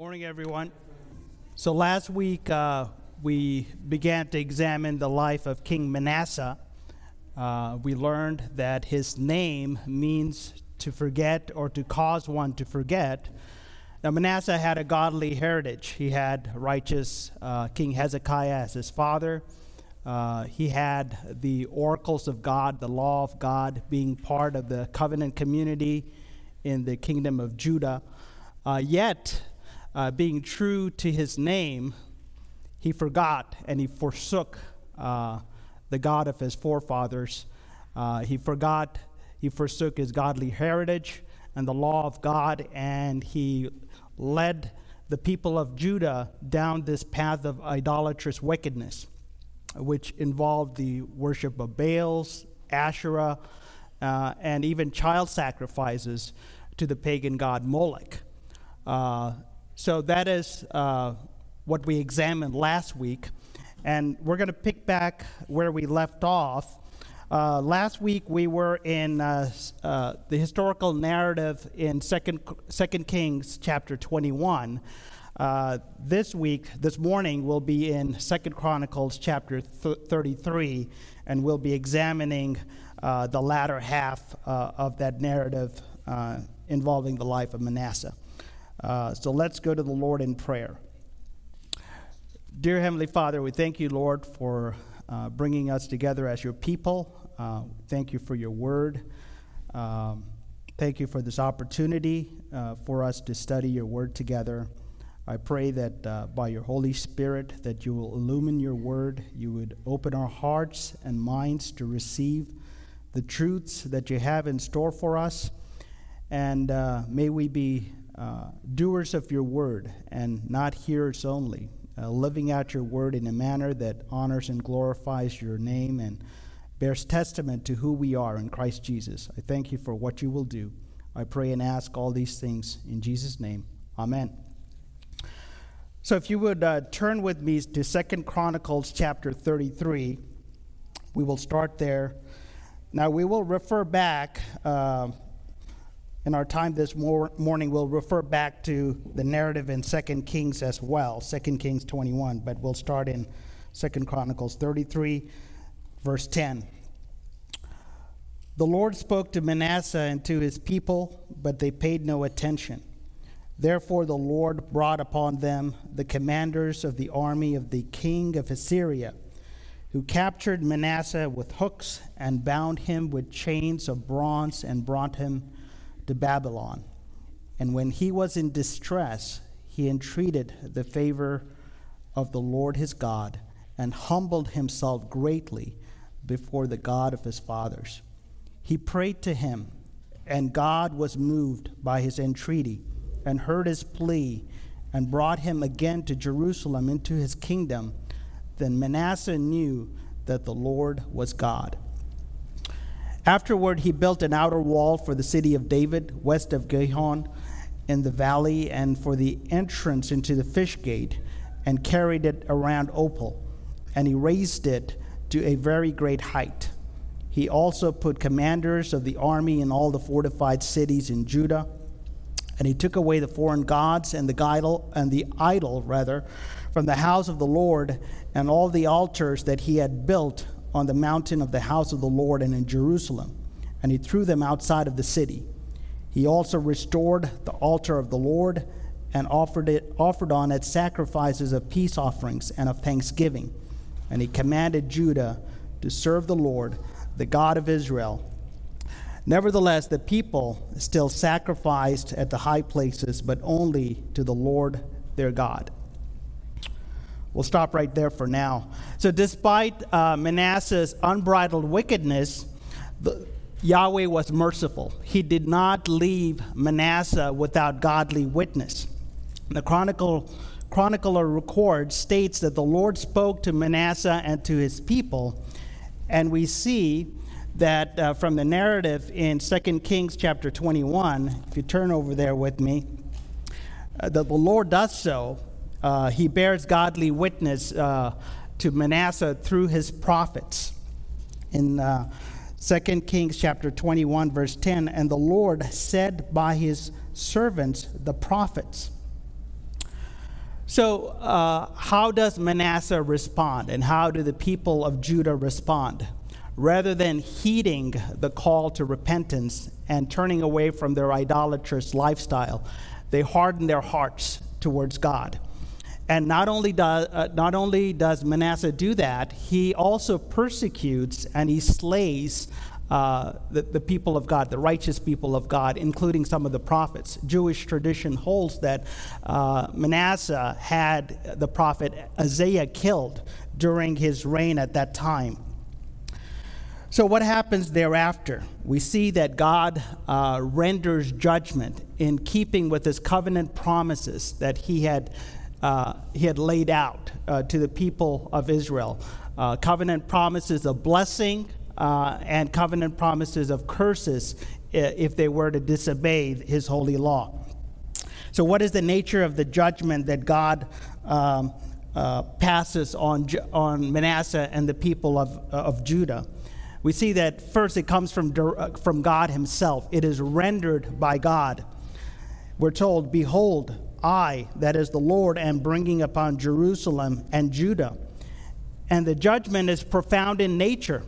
Morning, everyone. So last week uh, we began to examine the life of King Manasseh. Uh, we learned that his name means to forget or to cause one to forget. Now, Manasseh had a godly heritage. He had righteous uh, King Hezekiah as his father. Uh, he had the oracles of God, the law of God, being part of the covenant community in the kingdom of Judah. Uh, yet, uh, being true to his name, he forgot and he forsook uh, the God of his forefathers. Uh, he forgot, he forsook his godly heritage and the law of God, and he led the people of Judah down this path of idolatrous wickedness, which involved the worship of Baals, Asherah, uh, and even child sacrifices to the pagan god Moloch. Uh, so that is uh, what we examined last week. And we're going to pick back where we left off. Uh, last week we were in uh, uh, the historical narrative in Second, Second Kings chapter 21. Uh, this week, this morning, we'll be in Second Chronicles chapter th- 33, and we'll be examining uh, the latter half uh, of that narrative involving the life of Manasseh. Uh, so let's go to the Lord in prayer. Dear Heavenly Father, we thank you, Lord, for uh, bringing us together as your people. Uh, thank you for your word. Um, thank you for this opportunity uh, for us to study your word together. I pray that uh, by your Holy Spirit that you will illumine your word, you would open our hearts and minds to receive the truths that you have in store for us. And may we be uh, doers of your word and not hearers only, uh, living out your word in a manner that honors and glorifies your name and bears testament to who we are in Christ Jesus. I thank you for what you will do. I pray and ask all these things in Jesus' name. Amen. So if you would uh, turn with me to Second Chronicles chapter 33, we will start there. Now we will refer back uh, in our time this mor- morning, we'll refer back to the narrative in 2 Kings as well, 2 Kings 21, but we'll start in 2 Chronicles 33, verse 10. The Lord spoke to Manasseh and to his people, but they paid no attention. Therefore, the Lord brought upon them the commanders of the army of the king of Assyria, who captured Manasseh with hooks and bound him with chains of bronze and brought him to Babylon. And when he was in distress, he entreated the favor of the Lord his God and humbled himself greatly before the God of his fathers. He prayed to him, and God was moved by his entreaty and heard his plea and brought him again to Jerusalem into his kingdom. Then Manasseh knew that the Lord was God. Afterward, he built an outer wall for the city of David, west of Gihon, in the valley, and for the entrance into the fish gate, and carried it around Ophel. And he raised it to a very great height. He also put commanders of the army in all the fortified cities in Judah. And he took away the foreign gods and the idol and the idol rather from the house of the Lord and all the altars that he had built on the mountain of the house of the Lord and in Jerusalem, and he threw them outside of the city. He also restored the altar of the Lord and offered it offered on it sacrifices of peace offerings and of thanksgiving. And he commanded Judah to serve the Lord, the God of Israel. Nevertheless, the people still sacrificed at the high places, but only to the Lord their God. We'll stop right there for now. So, despite uh, Manasseh's unbridled wickedness, the, Yahweh was merciful. He did not leave Manasseh without godly witness. The chronicle, chronicler records states that the Lord spoke to Manasseh and to his people, and we see that uh, from the narrative in 2 Kings chapter 21, if you turn over there with me, uh, that the Lord does so uh, he bears godly witness uh, to Manasseh through his prophets. In uh, 2 Kings chapter 21, verse 10, and the Lord said by his servants, the prophets, So, uh, how does Manasseh respond, and how do the people of Judah respond? Rather than heeding the call to repentance and turning away from their idolatrous lifestyle, they harden their hearts towards God. And not only, does, uh, not only does Manasseh do that, he also persecutes and he slays uh, the, the people of God, the righteous people of God, including some of the prophets. Jewish tradition holds that uh, Manasseh had the prophet Isaiah killed during his reign at that time. So, what happens thereafter? We see that God uh, renders judgment in keeping with his covenant promises that he had, uh, he had laid out uh, to the people of Israel. Uh, covenant promises of blessing, uh, and covenant promises of curses if they were to disobey his holy law. So, what is the nature of the judgment that God um, uh, passes on, on Manasseh and the people of, of Judah? We see that first it comes from, from God Himself, it is rendered by God. We're told, Behold, I, that is the Lord, am bringing upon Jerusalem and Judah. And the judgment is profound in nature.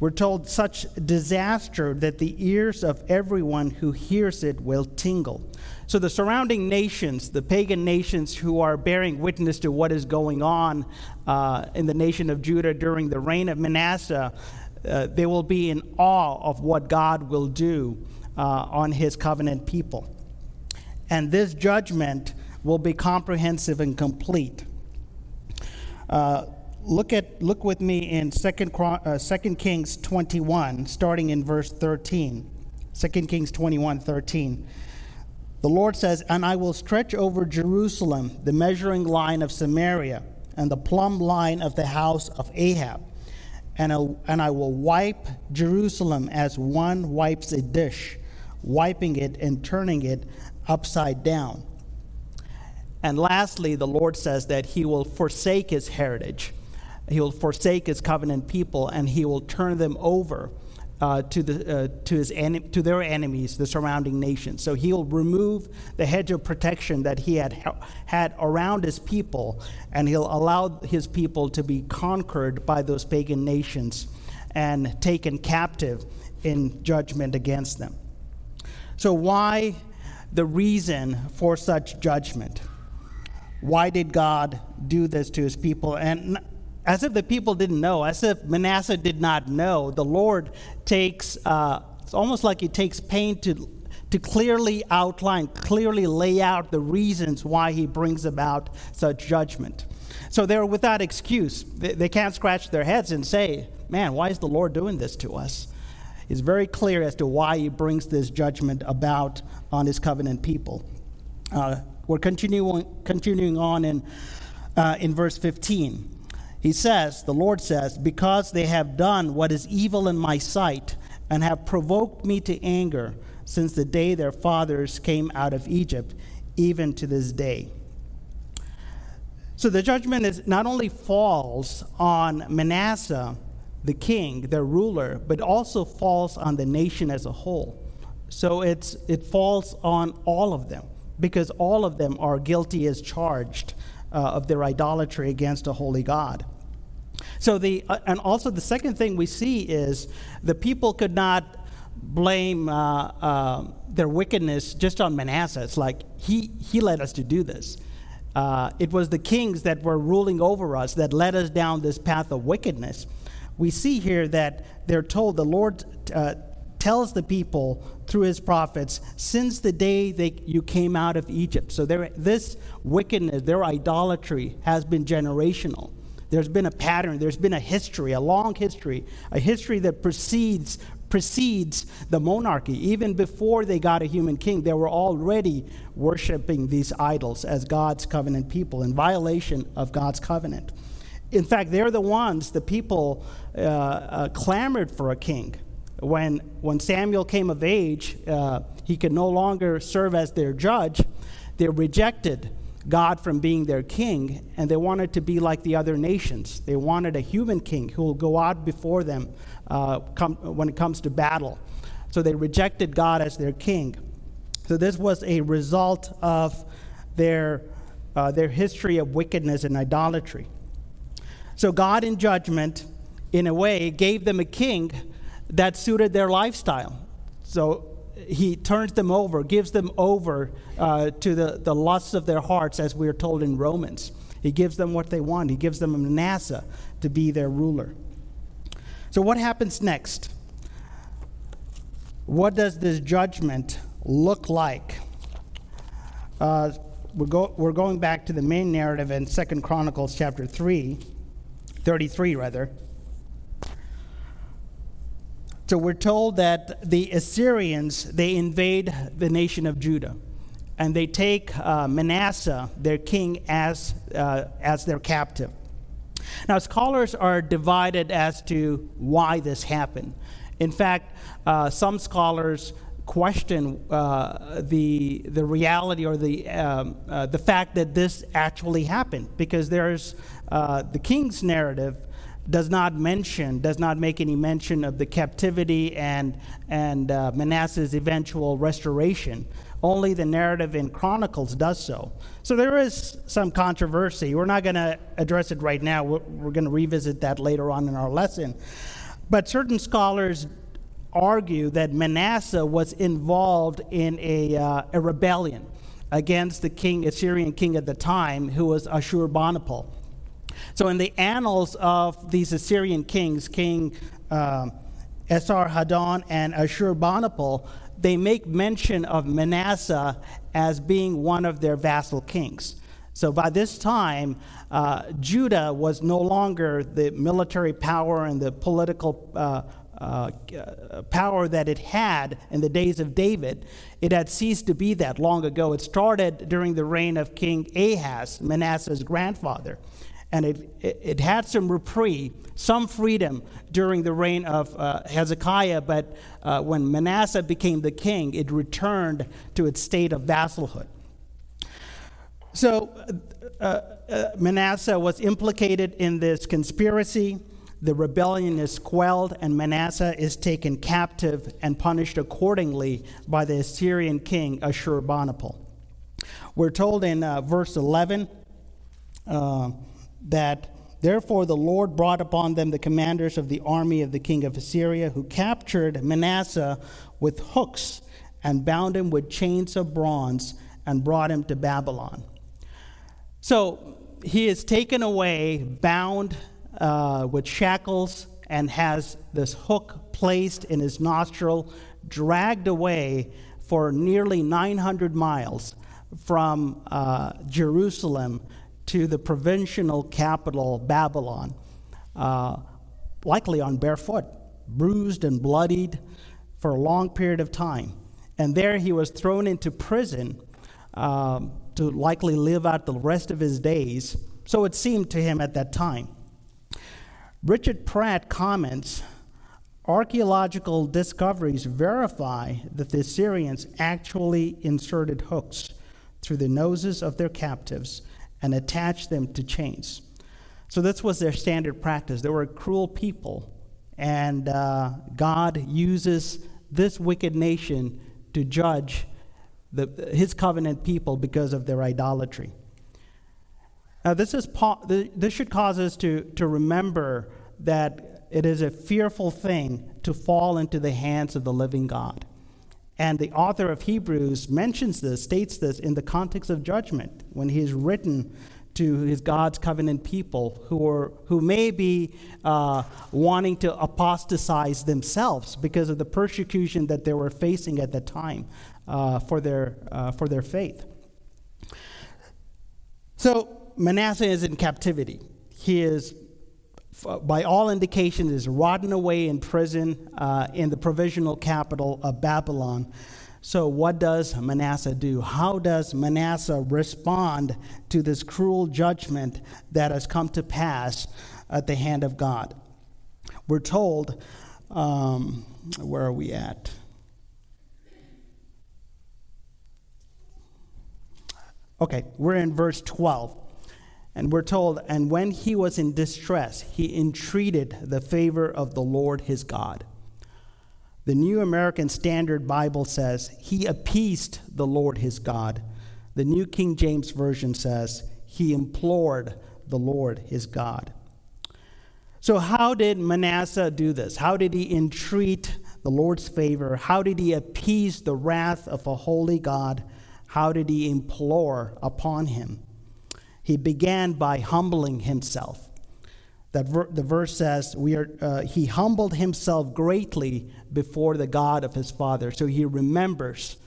We're told such disaster that the ears of everyone who hears it will tingle. So the surrounding nations, the pagan nations who are bearing witness to what is going on uh, in the nation of Judah during the reign of Manasseh, uh, they will be in awe of what God will do uh, on his covenant people. And this judgment will be comprehensive and complete. Uh, look at look with me in second uh, second kings 21 starting in verse 13 second kings 21 13 the lord says and i will stretch over jerusalem the measuring line of samaria and the plumb line of the house of ahab and I, and I will wipe jerusalem as one wipes a dish wiping it and turning it upside down and lastly the lord says that he will forsake his heritage he will forsake his covenant people and he will turn them over uh, to, the, uh, to, his en- to their enemies, the surrounding nations. So he'll remove the hedge of protection that he had ha- had around his people, and he'll allow his people to be conquered by those pagan nations and taken captive in judgment against them. So, why the reason for such judgment? Why did God do this to his people? And as if the people didn't know, as if Manasseh did not know, the Lord takes, uh, it's almost like he takes pain to, to clearly outline, clearly lay out the reasons why he brings about such judgment. So they're without excuse. They, they can't scratch their heads and say, man, why is the Lord doing this to us? It's very clear as to why he brings this judgment about on his covenant people. Uh, we're continuing, continuing on in, uh, in verse 15. He says, the Lord says, because they have done what is evil in my sight and have provoked me to anger since the day their fathers came out of Egypt, even to this day. So the judgment is not only falls on Manasseh, the king, their ruler, but also falls on the nation as a whole. So it's, it falls on all of them because all of them are guilty as charged uh, of their idolatry against a holy God. So the uh, and also the second thing we see is the people could not blame uh, uh, their wickedness just on Manasseh. It's like he he led us to do this. Uh, it was the kings that were ruling over us that led us down this path of wickedness. We see here that they're told the Lord uh, tells the people through his prophets since the day they, you came out of Egypt. So this wickedness, their idolatry, has been generational. There's been a pattern, there's been a history, a long history, a history that precedes precedes the monarchy. Even before they got a human king, they were already worshiping these idols as God's covenant people in violation of God's covenant. In fact, they're the ones, the people uh, uh, clamored for a king. When, when Samuel came of age, uh, he could no longer serve as their judge. They rejected God from being their king, and they wanted to be like the other nations. They wanted a human king who will go out before them uh, come, when it comes to battle. So they rejected God as their king. So this was a result of their uh, their history of wickedness and idolatry. So, God, in judgment, in a way, gave them a king that suited their lifestyle. So, he turns them over, gives them over uh, to the, the lusts of their hearts, as we are told in Romans. He gives them what they want. He gives them Manasseh to be their ruler. So, what happens next? What does this judgment look like? Uh, we're, go, we're going back to the main narrative in Second Chronicles chapter 3, 33 rather. So we're told that the Assyrians, they invade the nation of Judah. And they take uh, Manasseh, their king, as, uh, as their captive. Now, scholars are divided as to why this happened. In fact, uh, some scholars question uh, the, the reality or the, um, uh, the fact that this actually happened because there's uh, the king's narrative does not mention, does not make any mention of the captivity and, and uh, Manasseh's eventual restoration. Only the narrative in Chronicles does so. So there is some controversy. We're not going to address it right now. We're, we're going to revisit that later on in our lesson. But certain scholars argue that Manasseh was involved in a, uh, a rebellion against the king, Assyrian king at the time, who was Ashurbanipal. So, in the annals of these Assyrian kings, King uh, Esarhaddon and Ashurbanipal, they make mention of Manasseh as being one of their vassal kings. So by this time, uh, Judah was no longer the military power and the political uh, uh, power that it had in the days of David. It had ceased to be that long ago. It started during the reign of King Ahaz, Manasseh's grandfather and it, it, it, had some reprieve, some freedom during the reign of uh, Hezekiah, but uh, when Manasseh became the king, it returned to its state of vassalhood. So uh, uh Manasseh was implicated in this conspiracy. The rebellion is quelled, and Manasseh is taken captive and punished accordingly by the Assyrian king Ashurbanipal. We're told in uh, verse 11 uh, that Therefore, the Lord brought upon them the commanders of the army of the king of Assyria, who captured Manasseh with hooks and bound him with chains of bronze and brought him to Babylon. So he is taken away, bound uh, with shackles, and has this hook placed in his nostril, dragged away for nearly 900 miles from uh, Jerusalem to the provincial capital, Babylon, uh, likely on barefoot, bruised and bloodied for a long period of time. And there he was thrown into prison um, to likely live out the rest of his days. So it seemed to him at that time. Richard Pratt comments archaeological discoveries verify that the Assyrians actually inserted hooks through the noses of their captives and attach them to chains. So this was their standard practice. They were cruel people, and uh, God uses this wicked nation to judge the, his covenant people because of their idolatry. Now, this, is, this should cause us to, to remember that it is a fearful thing to fall into the hands of the living God. And the author of Hebrews mentions this, states this in the context of judgment when he has written to his God's covenant people who, are, who may be uh, wanting to apostatize themselves because of the persecution that they were facing at the time uh, for, their, uh, for their faith. So Manasseh is in captivity. He is by all indications, is rotten away in prison uh, in the provisional capital of Babylon. So, what does Manasseh do? How does Manasseh respond to this cruel judgment that has come to pass at the hand of God? We're told, um, where are we at? Okay, we're in verse 12. And we're told, and when he was in distress, he entreated the favor of the Lord his God. The New American Standard Bible says, He appeased the Lord his God. The New King James Version says, He implored the Lord his God. So, how did Manasseh do this? How did he entreat the Lord's favor? How did he appease the wrath of a holy God? How did he implore upon him? He began by humbling himself. That ver- the verse says, we are, uh, He humbled himself greatly before the God of his father. So he remembers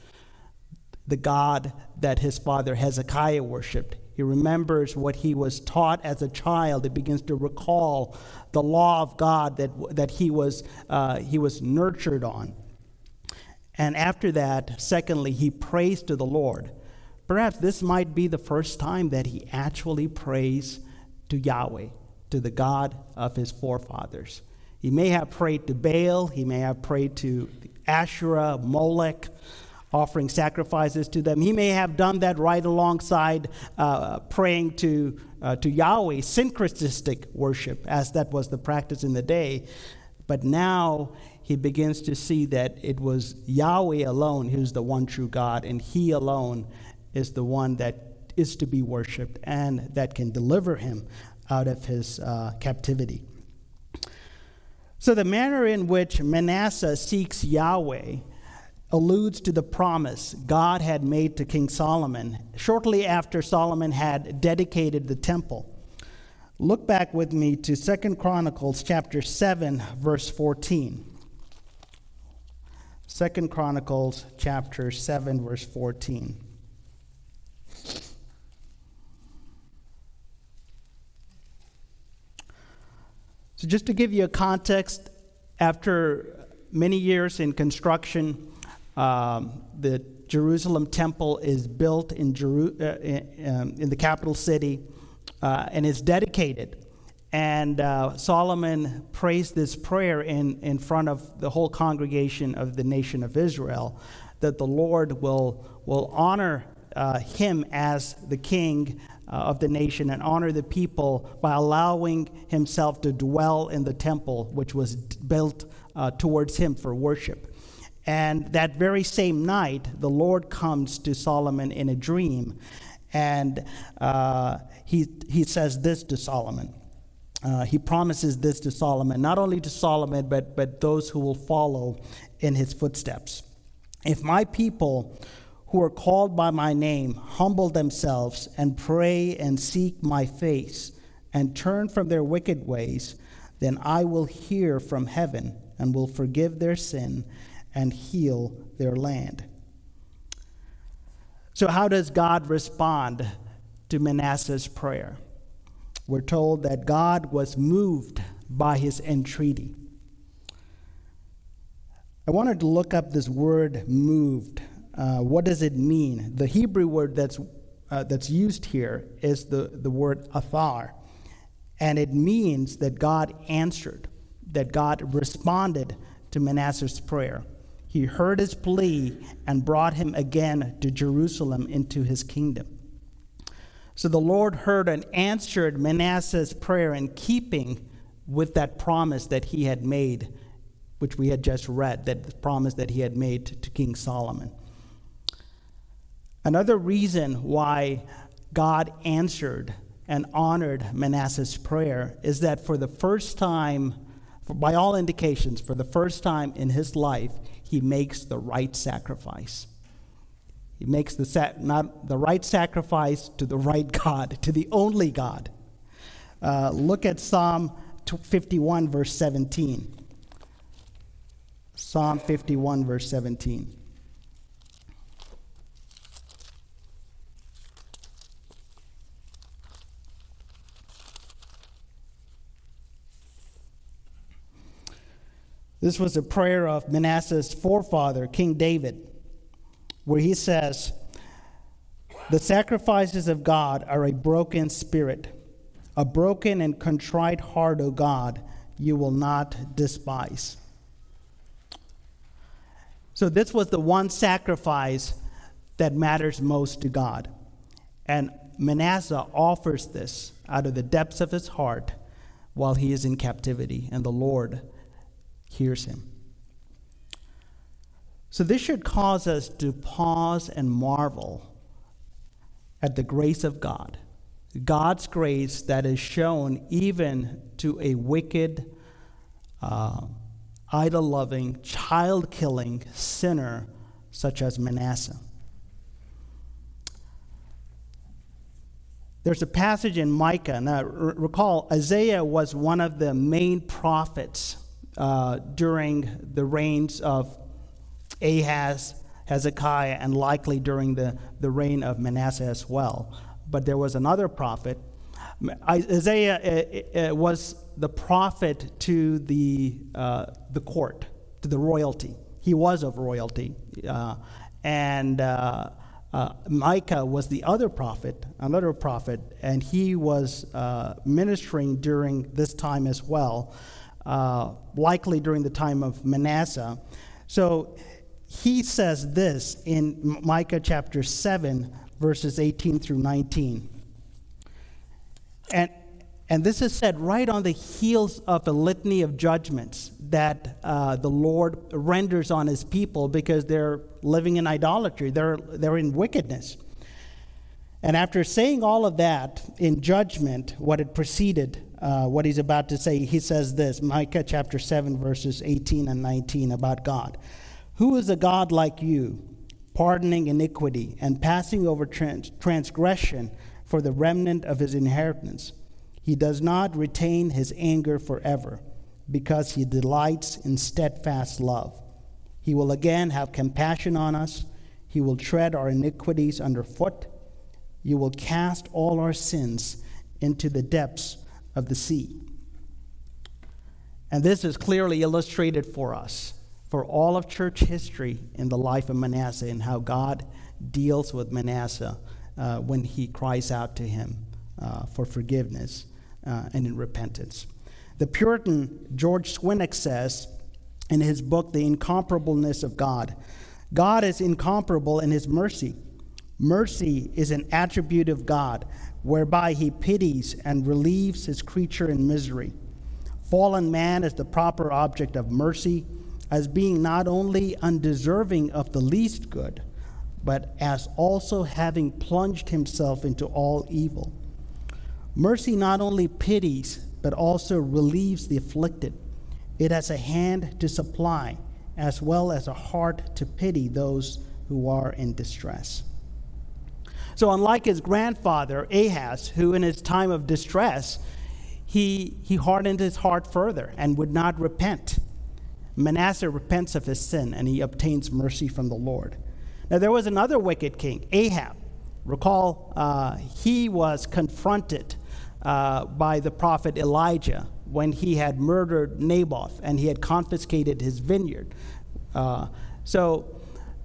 the God that his father Hezekiah worshiped. He remembers what he was taught as a child. He begins to recall the law of God that, that he, was, uh, he was nurtured on. And after that, secondly, he prays to the Lord. Perhaps this might be the first time that he actually prays to Yahweh to the God of his forefathers. He may have prayed to Baal, he may have prayed to Asherah, Molech, offering sacrifices to them. He may have done that right alongside uh, praying to, uh, to Yahweh, syncretistic worship, as that was the practice in the day. But now he begins to see that it was Yahweh alone who's the one true God, and he alone is the one that is to be worshiped and that can deliver him out of his uh, captivity. So, the manner in which Manasseh seeks Yahweh alludes to the promise God had made to King Solomon shortly after Solomon had dedicated the temple. Look back with me to Second Chronicles chapter 7 verse 14. Second Chronicles chapter 7 verse 14. So, just to give you a context, after many years in construction, um, the Jerusalem temple is built in, Jeru- uh, in, um, in, the capital city uh, and is dedicated. And uh, Solomon prays this prayer in, in front of the whole congregation of the nation of Israel that the Lord will, will honor uh, him as the king uh, of the nation and honor the people by allowing himself to dwell in the temple, which was built uh, towards him for worship. And that very same night, the Lord comes to Solomon in a dream, and uh, he, he says this to Solomon. Uh, he promises this to Solomon, not only to Solomon, but, but those who will follow in his footsteps. If my people who are called by my name humble themselves and pray and seek my face and turn from their wicked ways, then I will hear from heaven and will forgive their sin and heal their land. So, how does God respond to Manasseh's prayer? We're told that God was moved by his entreaty. I wanted to look up this word moved uh, what does it mean? The Hebrew word that's, uh, that's used here is the, the word athar, and it means that God answered, that God responded to Manasseh's prayer. He heard his plea and brought him again to Jerusalem into his kingdom. So the Lord heard and answered Manasseh's prayer in keeping with that promise that he had made, which we had just read, that promise that he had made to King Solomon. Another reason why God answered and honored Manasseh's prayer is that for the first time, by all indications, for the first time in his life, he makes the right sacrifice. He makes the not the right sacrifice to the right God, to the only God. Uh, look at Psalm 51, verse 17. Psalm 51, verse 17. This was a prayer of Manasseh's forefather, King David, where he says, The sacrifices of God are a broken spirit, a broken and contrite heart, O God, you will not despise. So, this was the one sacrifice that matters most to God. And Manasseh offers this out of the depths of his heart while he is in captivity, and the Lord hears him. So, this should cause us to pause and marvel at the grace of God. God's grace that is shown even to a wicked, uh, idol loving, child killing sinner such as Manasseh. There's a passage in Micah. Now, recall, Isaiah was one of the main prophets uh, during the reigns of Ahaz, Hezekiah, and likely during the, the reign of Manasseh as well. But there was another prophet. Isaiah uh, uh, was the prophet to the, uh, the court, to the royalty. He was of royalty. Uh, and uh, uh, Micah was the other prophet, another prophet, and he was ministering during this time as well, likely during the time of Manasseh. So he says this in Micah chapter 7, verses 18 through 19. And, and this is said right on the heels of a litany of judgments that uh, the Lord renders on his people because they're living in idolatry, they're, they're in wickedness. And after saying all of that in judgment, what had preceded uh, what he's about to say, he says this Micah chapter 7, verses 18 and 19 about God. Who is a God like you, pardoning iniquity and passing over trans- transgression for the remnant of his inheritance? He does not retain his anger forever, because he delights in steadfast love. He will again have compassion on us. He will tread our iniquities underfoot. You will cast all our sins into the depths of the sea. And this is clearly illustrated for us for all of church history in the life of Manasseh and how God deals with Manasseh uh, when he cries out to him uh, for forgiveness uh, and in repentance. The Puritan George Swinnock says in his book, The Incomparableness of God God is incomparable in his mercy. Mercy is an attribute of God whereby he pities and relieves his creature in misery. Fallen man is the proper object of mercy as being not only undeserving of the least good, but as also having plunged himself into all evil. Mercy not only pities, but also relieves the afflicted. It has a hand to supply, as well as a heart to pity those who are in distress. So, unlike his grandfather, Ahaz, who in his time of distress, he, he hardened his heart further and would not repent. Manasseh repents of his sin and he obtains mercy from the Lord. Now, there was another wicked king, Ahab. Recall, uh, he was confronted uh, by the prophet Elijah when he had murdered Naboth and he had confiscated his vineyard. Uh, so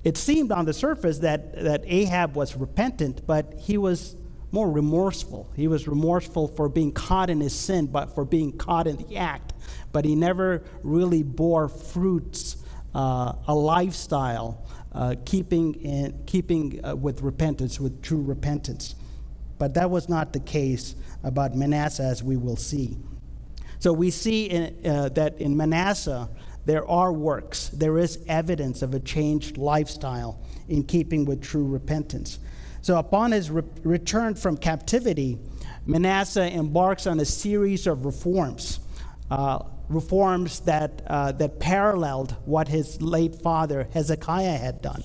it seemed on the surface that, that Ahab was repentant, but he was more remorseful. He was remorseful for being caught in his sin, but for being caught in the act. But he never really bore fruits, uh, a lifestyle, uh, keeping, in, keeping uh, with repentance, with true repentance. But that was not the case about Manasseh, as we will see. So we see in, uh, that in Manasseh, there are works, there is evidence of a changed lifestyle in keeping with true repentance. So, upon his re- return from captivity, Manasseh embarks on a series of reforms, uh, reforms that, uh, that paralleled what his late father Hezekiah had done.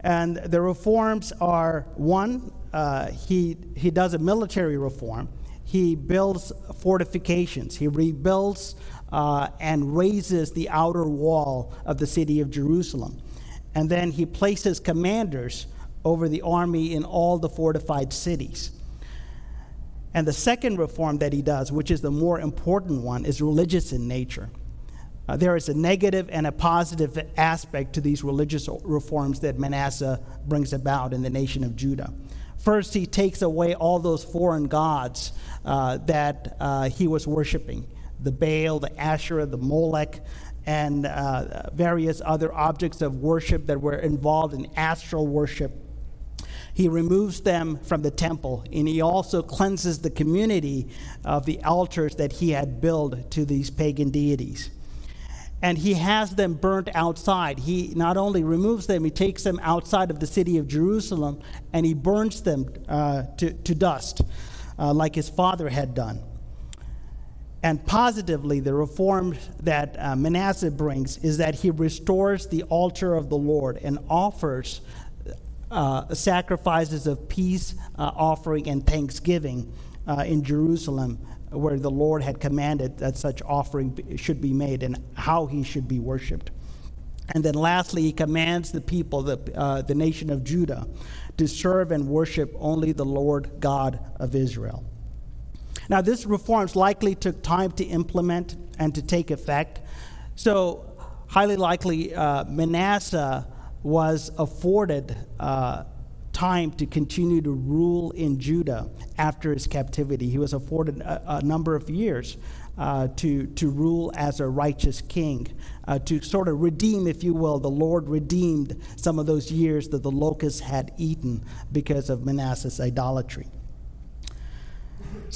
And the reforms are one, uh, he, he does a military reform, he builds fortifications, he rebuilds uh, and raises the outer wall of the city of Jerusalem and then he places commanders over the army in all the fortified cities. And the second reform that he does, which is the more important one, is religious in nature. Uh, there is a negative and a positive aspect to these religious reforms that Manasseh brings about in the nation of Judah. First, he takes away all those foreign gods uh, that uh, he was worshiping the Baal, the Asherah, the Molech, and uh, various other objects of worship that were involved in astral worship. He removes them from the temple, and he also cleanses the community of the altars that he had built to these pagan deities. and he has them burnt outside. He not only removes them, he takes them outside of the city of Jerusalem and he burns them uh, to, to dust, uh, like his father had done. And positively, the reform that uh, Manasseh brings is that he restores the altar of the Lord and offers uh, sacrifices of peace uh, offering and thanksgiving uh, in Jerusalem, where the Lord had commanded that such offering should be made and how he should be worshiped. And then lastly, he commands the people, the, uh, the nation of Judah, to serve and worship only the Lord God of Israel. Now, this reforms likely took time to implement and to take effect. So, highly likely, uh, Manasseh was afforded uh, time to continue to rule in Judah after his captivity. He was afforded a, a number of years uh, to, to rule as a righteous king, uh, to sort of redeem, if you will. The Lord redeemed some of those years that the locusts had eaten because of Manasseh's idolatry.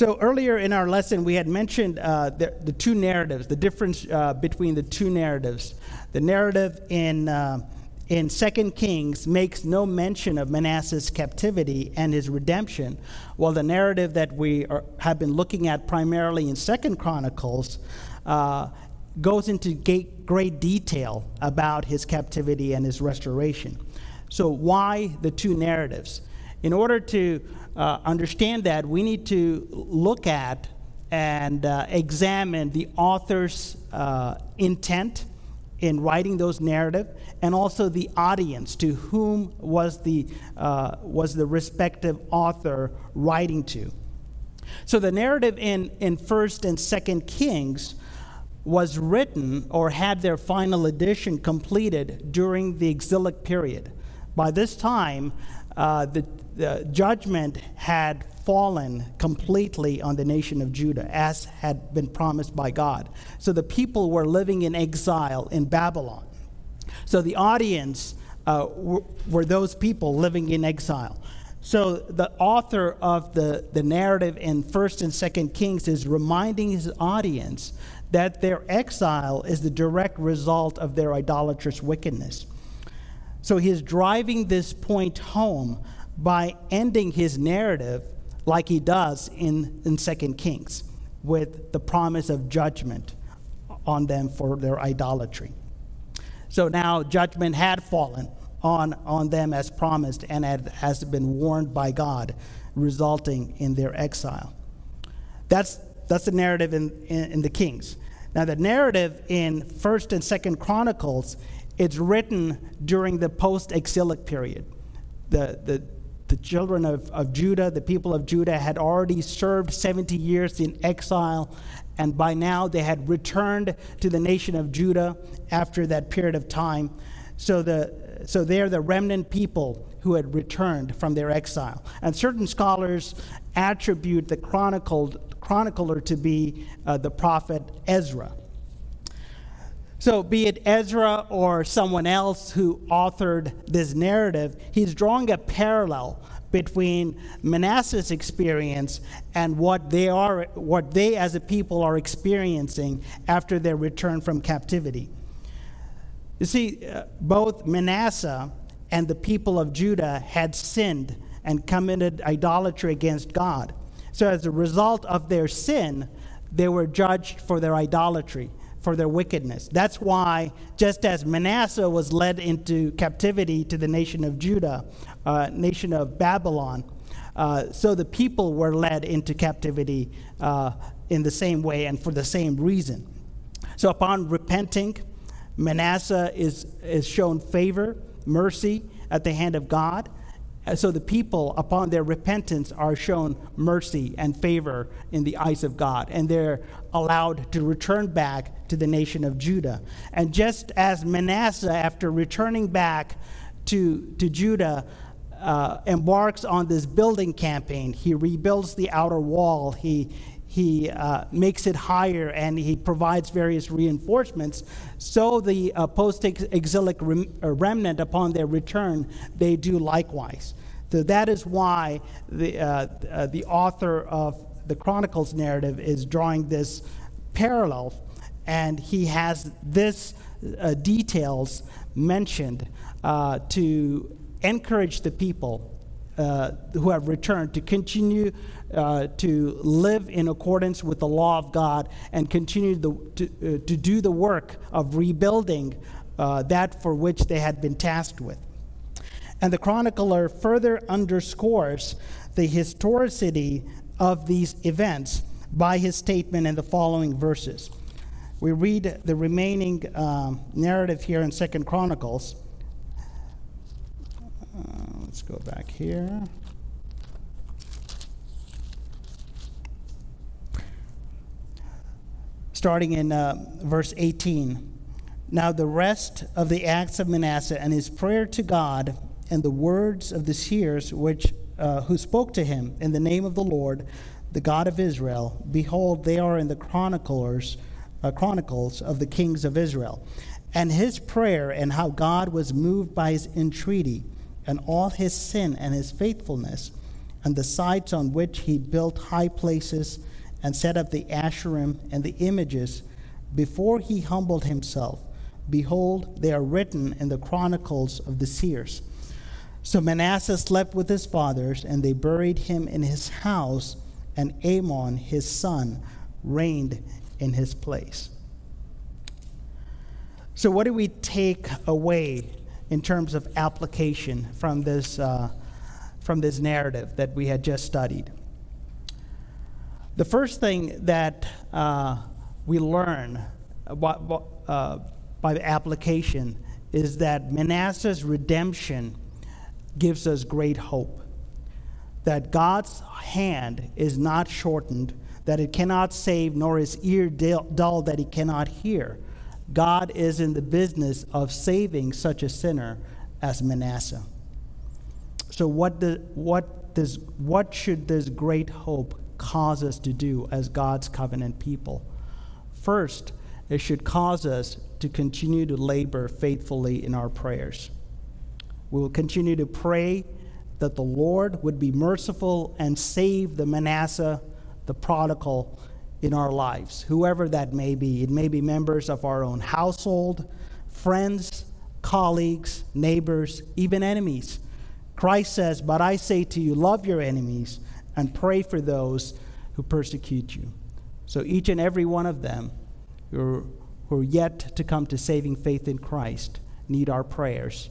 So earlier in our lesson, we had mentioned uh, the, the, two narratives, the difference uh, between the two narratives. The narrative in uh, in 2 Kings makes no mention of Manasseh's captivity and his redemption, while the narrative that we are, have been looking at primarily in 2 Chronicles uh, goes into great detail about his captivity and his restoration. So, why the two narratives? In order to uh, understand that, we need to look at and uh, examine the author's uh, intent in writing those narrative and also the audience to whom was the, uh, was the respective author writing to. So the narrative in, in 1st and 2nd Kings was written or had their final edition completed during the exilic period. By this time, uh, the, the judgment had fallen completely on the nation of Judah, as had been promised by God. So the people were living in exile in Babylon. So the audience uh, were, were those people living in exile. So the author of the, the narrative in 1st and 2nd Kings is reminding his audience that their exile is the direct result of their idolatrous wickedness. So he is driving this point home by ending his narrative like he does in, in 2 Kings with the promise of judgment on them for their idolatry. So now judgment had fallen on, on them as promised and had, has been warned by God, resulting in their exile. That's, that's the narrative in, in, in the Kings. Now, the narrative in 1st and 2nd Chronicles, it's written during the post exilic period. The, the, the children of, of Judah, the people of Judah, had already served 70 years in exile, and by now they had returned to the nation of Judah after that period of time. So, the, so they're the remnant people who had returned from their exile. And certain scholars attribute the chronicled, chronicler to be uh, the prophet Ezra. So, be it Ezra or someone else who authored this narrative, he's drawing a parallel between Manasseh's experience and what they are what they as a people are experiencing after their return from captivity. You see, uh, both Manasseh and the people of Judah had sinned and committed idolatry against God. So as a result of their sin, they were judged for their idolatry for their wickedness. That's why, just as Manasseh was led into captivity to the nation of Judah, uh, nation of Babylon, uh, so the people were led into captivity uh, in the same way and for the same reason. So upon repenting, Manasseh is, is shown favor, mercy at the hand of God. So the people, upon their repentance, are shown mercy and favor in the eyes of God, and they're allowed to return back to the nation of Judah. And just as Manasseh, after returning back to, to Judah, uh, embarks on this building campaign, he rebuilds the outer wall, he, he uh, makes it higher and he provides various reinforcements. So the uh, post exilic rem- uh, remnant, upon their return, they do likewise. So that is why the, uh, uh, the author of the Chronicles narrative is drawing this parallel and he has this uh, details mentioned uh, to encourage the people uh, who have returned to continue uh, to live in accordance with the law of God and continue the, to, uh, to do the work of rebuilding uh, that for which they had been tasked with. And the chronicler further underscores the historicity of these events by his statement in the following verses. We read the remaining um, narrative here in Second Chronicles. Uh, let's go back here. Starting in uh, verse 18. Now, the rest of the acts of Manasseh and his prayer to God and the words of the seers which, uh, who spoke to him in the name of the Lord, the God of Israel, behold, they are in the chroniclers, uh, chronicles of the kings of Israel. And his prayer and how God was moved by his entreaty and all his sin and his faithfulness and the sites on which he built high places and set up the Asherim and the images before he humbled himself Behold, they are written in the chronicles of the seers. So Manasseh slept with his fathers, and they buried him in his house, and Amon, his son, reigned in his place. So, what do we take away in terms of application from this, uh, from this narrative that we had just studied? The first thing that uh, we learn, uh, by the application is that Manasseh's redemption gives us great hope. That God's hand is not shortened, that it cannot save, nor is ear dull that he cannot hear. God is in the business of saving such a sinner as Manasseh. So, what, the, what, does, what should this great hope cause us to do as God's covenant people? First, it should cause us to continue to labor faithfully in our prayers. We will continue to pray that the Lord would be merciful and save the Manasseh, the prodigal, in our lives, whoever that may be. It may be members of our own household, friends, colleagues, neighbors, even enemies. Christ says, But I say to you, love your enemies and pray for those who persecute you. So each and every one of them who are yet to come to saving faith in Christ need our prayers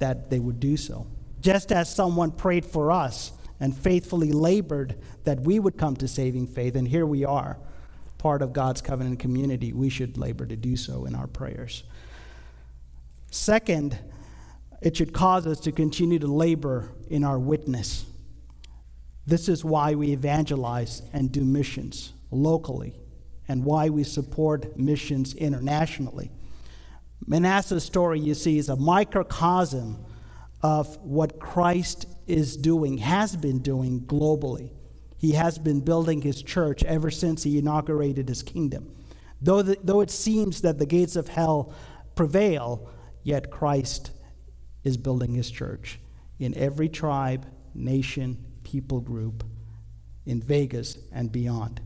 that they would do so. Just as someone prayed for us and faithfully labored that we would come to saving faith, and here we are, part of God's covenant community, we should labor to do so in our prayers. Second, it should cause us to continue to labor in our witness. This is why we evangelize and do missions locally and why we support missions internationally. Manasseh's story, you see, is a microcosm of what Christ is doing, has been doing globally. He has been building his church ever since he inaugurated his kingdom. Though, the, though it seems that the gates of hell prevail, yet Christ is building his church in every tribe, nation, people group, in Vegas and beyond.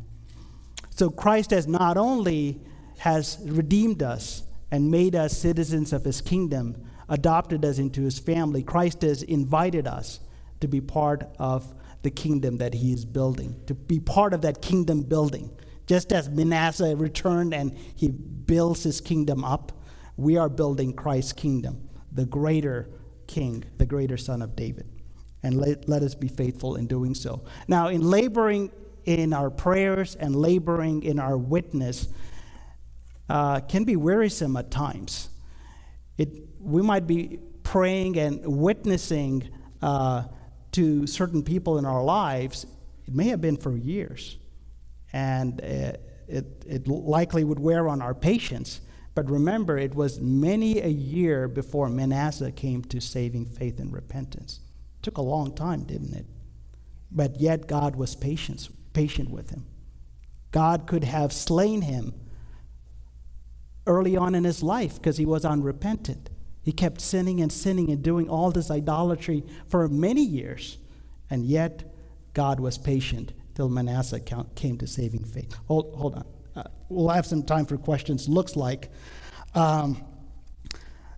So Christ has not only has redeemed us and made us citizens of his kingdom, adopted us into his family, Christ has invited us to be part of the kingdom that he is building, to be part of that kingdom building. Just as Manasseh returned and he builds his kingdom up, we are building Christ's kingdom, the greater king, the greater son of David. And let, let us be faithful in doing so. Now, in laboring in our prayers and laboring in our witness uh, can be wearisome at times. It, we might be praying and witnessing uh, to certain people in our lives. It may have been for years, and uh, it, it likely would wear on our patience. But remember, it was many a year before Manasseh came to saving faith and repentance. It took a long time, didn't it? But yet God was patient, patient with him. God could have slain him early on in his life because he was unrepentant. He kept sinning and sinning and doing all this idolatry for many years. And yet, God was patient till Manasseh came to saving faith. Hold, hold on. uh, we'll have some time for questions, looks like. Um,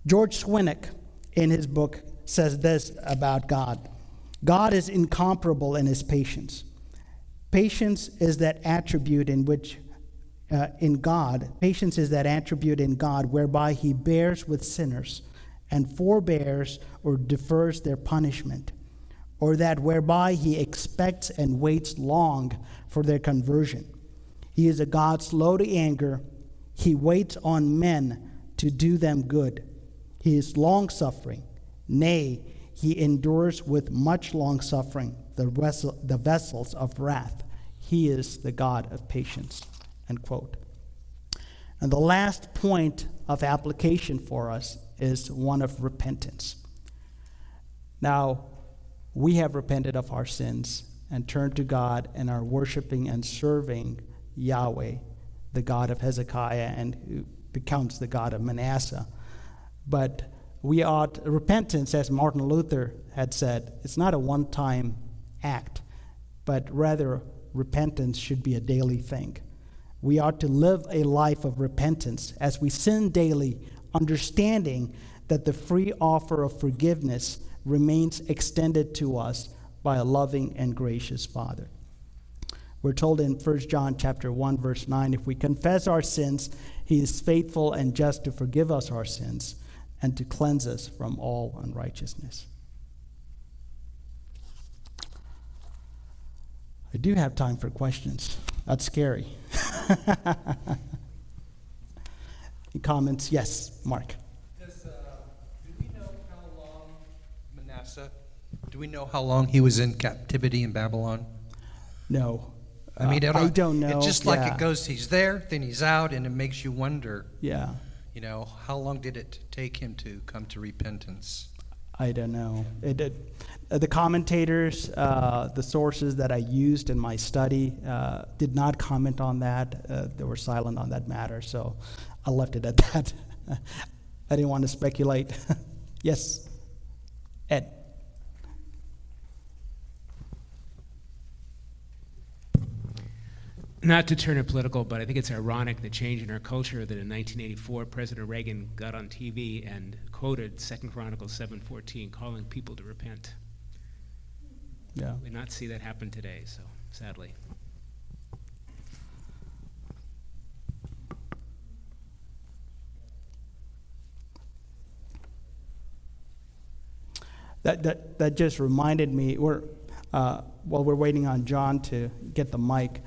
George Swinnock, in his book, says this about God God is incomparable in his patience. Patience is that attribute in which, uh, in God, patience is that attribute in God whereby he bears with sinners and forbears or defers their punishment, or that whereby he expects and waits long for their conversion. He is a God slow to anger. He waits on men to do them good. He is long suffering. Nay, he endures with much long suffering the, vessel, the vessels of wrath. He is the God of patience. End quote. And the last point of application for us is one of repentance. Now, we have repented of our sins and turned to God and are worshiping and serving Yahweh, the God of Hezekiah, and who becomes the God of Manasseh. But we ought, repentance, as Martin Luther had said, it's not a one time act, but rather repentance should be a daily thing. We are to live a life of repentance as we sin daily, understanding that the free offer of forgiveness remains extended to us by a loving and gracious Father. We're told in 1 John chapter 1 verse 9 if we confess our sins, he is faithful and just to forgive us our sins and to cleanse us from all unrighteousness. I do have time for questions. That's scary. Any comments? Yes, Mark. Does, uh, do we know how long Manasseh, do we know how long he was in captivity in Babylon? No. I mean, Uh, I don't know. It's just like Yeah. it goes, he's there, then he's out, and it makes you wonder, Yeah, you know, how long did it take him to come to repentance? I don't know. It, it, uh, the commentators, uh, the sources that I used in my study, uh, did not comment on that. Uh, they were silent on that matter, so I left it at that. I didn't want to speculate. yes, Ed. not to turn it political, but I think it's ironic the change in our culture that in 1984 President Reagan got on TV and quoted Second Chronicles 7:14, calling people to repent. Yeah. We not see that happen today, so sadly. That, that, that just reminded me, we're, uh, while we're waiting on John to get the mic,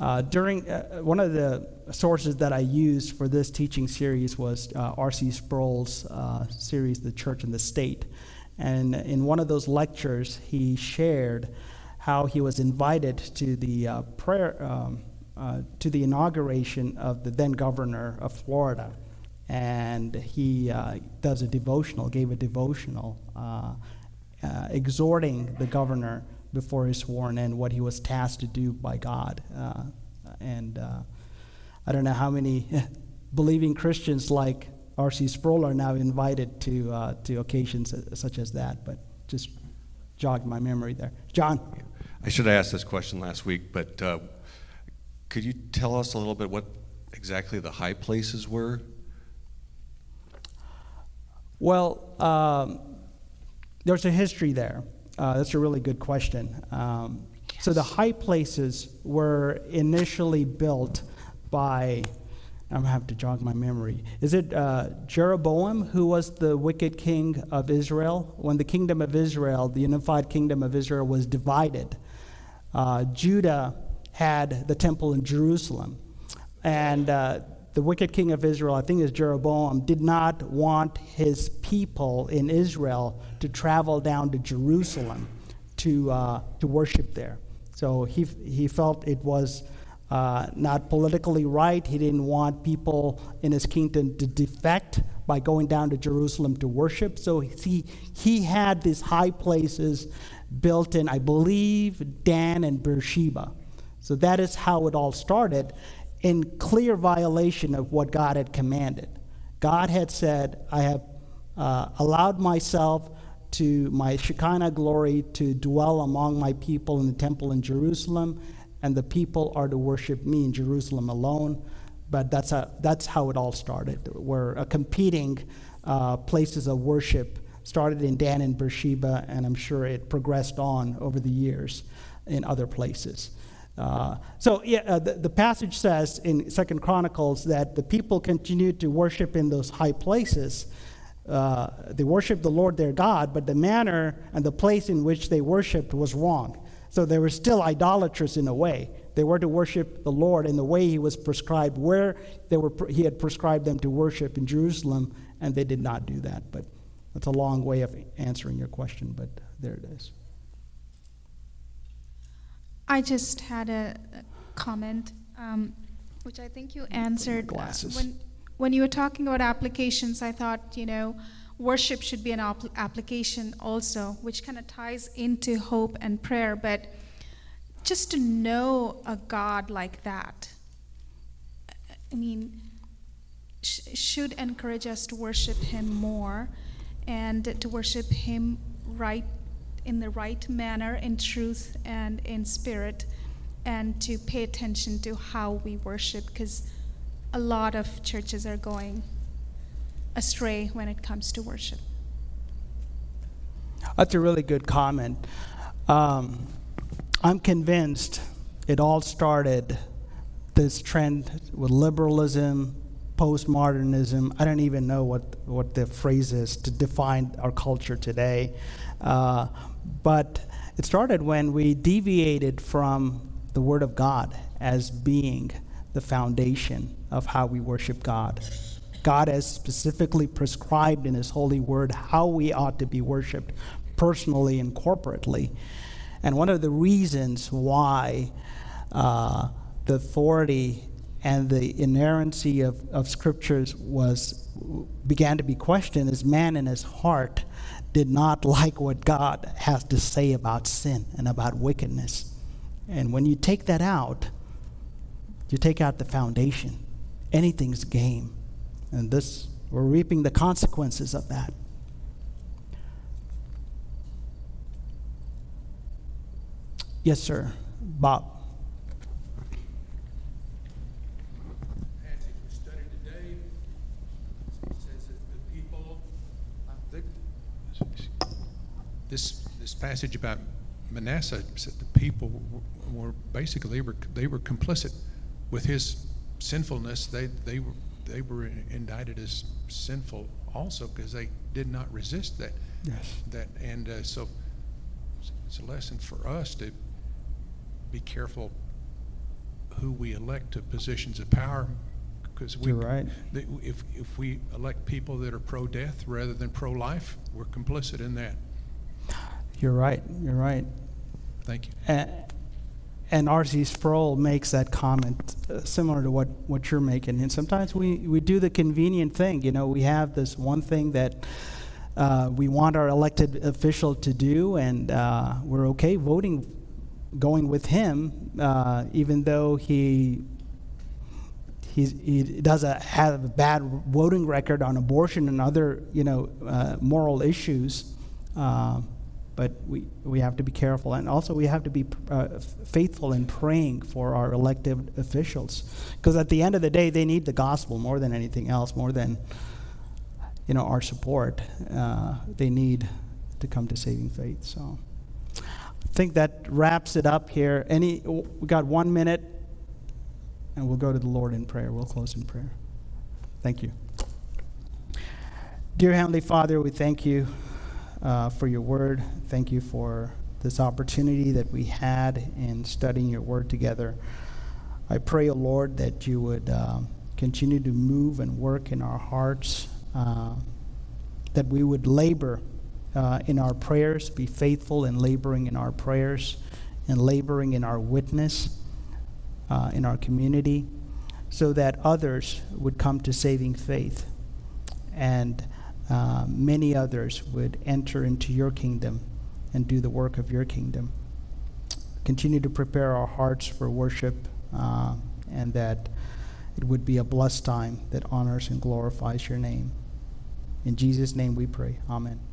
uh, during uh, one of the sources that I used for this teaching series was uh, R.C. Sproul's uh, series, The Church and the State. And in one of those lectures, he shared how he was invited to the uh, prayer, um, uh, to the inauguration of the then governor of Florida. And he uh, does a devotional, gave a devotional, uh, uh, exhorting the governor before he's sworn in what he was tasked to do by God. Uh, and I don't know how many believing Christians like R.C. Sproul are now invited to, uh, to occasions such as that, but just jogged my memory there. John? I should have asked this question last week, but uh, could you tell us a little bit what exactly the high places were? Well, um, there's a history there. Uh, that's a really good question. Um, so the high places were initially built by, I'm gonna have to jog my memory. Is it uh, Jeroboam who was the wicked king of Israel? When the kingdom of Israel, the unified kingdom of Israel, was divided, uh, Judah had the temple in Jerusalem, and uh, the wicked king of Israel, I think is Jeroboam, did not want his people in Israel to travel down to Jerusalem to, uh, to worship there. So he, he felt it was uh, not politically right. He didn't want people in his kingdom to defect by going down to Jerusalem to worship. So he, he had these high places built in, I believe, Dan and Beersheba. So that is how it all started in clear violation of what God had commanded. God had said, I have uh, allowed myself to my Shekinah glory to dwell among my people in the temple in Jerusalem, and the people are to worship me in Jerusalem alone. But that's, a, that's how it all started. Where competing uh, places of worship started in Dan and Beersheba, and I'm sure it progressed on over the years in other places. Uh, so yeah, uh, the, the, passage says in Second Chronicles that the people continued to worship in those high places. Uh, they worshiped the Lord their God, but the manner and the place in which they worshiped was wrong. So they were still idolatrous in a way. They were to worship the Lord in the way He was prescribed, where they were, He had prescribed them to worship in Jerusalem, and they did not do that. But that's a long way of answering your question, but there it is. I just had a, comment, um, which I think you answered. Glasses. when, when you were talking about applications, I thought, you know, worship should be an application also, which kind of ties into hope and prayer. But just to know a God like that, I mean, sh- should encourage us to worship Him more and to worship Him right in the right manner, in truth and in spirit, and to pay attention to how we worship because a lot of churches are going astray when it comes to worship. That's a really good comment. Um, I'm convinced it all started this trend with liberalism, postmodernism. I don't even know what, what the phrase is to define our culture today. Uh, but it started when we deviated from the Word of God as being the foundation of how we worship God. God has specifically prescribed in His holy word how we ought to be worshiped personally and corporately. And one of the reasons why uh, the authority and the inerrancy of, of scriptures was began to be questioned is man in his heart did not like what God has to say about sin and about wickedness. And when you take that out, you take out the foundation. Anything's game. And this, we're reaping the consequences of that. Yes, sir. Bob. this, this passage about Manasseh said the people were, were basically they were, they were complicit with his sinfulness. They, they, were, they were indicted as sinful also because they did not resist that. Yes. That and uh, so it's a lesson for us to be careful who we elect to positions of power because we right. if if we elect people that are pro-death rather than pro-life, we're complicit in that. You're right. You're right. Thank you. And, and R.C. Sproul makes that comment uh, similar to what, what you're making. And sometimes we, we do the convenient thing. You know, we have this one thing that uh, we want our elected official to do, and uh, we're okay voting, going with him, uh, even though he He's, he does a, have a bad voting record on abortion and other, you know, uh, moral issues. Uh, but we, we have to be careful. And also, we have to be uh, faithful in praying for our elected officials. Because at the end of the day, they need the gospel more than anything else, more than you know, our support. Uh, they need to come to saving faith. So I think that wraps it up here. Any, we got one minute, and we'll go to the Lord in prayer. We'll close in prayer. Thank you. Dear Heavenly Father, we thank you uh, for your word. Thank you for this opportunity that we had in studying your word together. I pray, O oh Lord, that you would uh, continue to move and work in our hearts, uh, that we would labor uh, in our prayers, be faithful in laboring in our prayers, and laboring in our witness uh, in our community, so that others would come to saving faith. And uh, many others would enter into your kingdom and do the work of your kingdom. Continue to prepare our hearts for worship uh, and that it would be a blessed time that honors and glorifies your name. In Jesus' name we pray. Amen.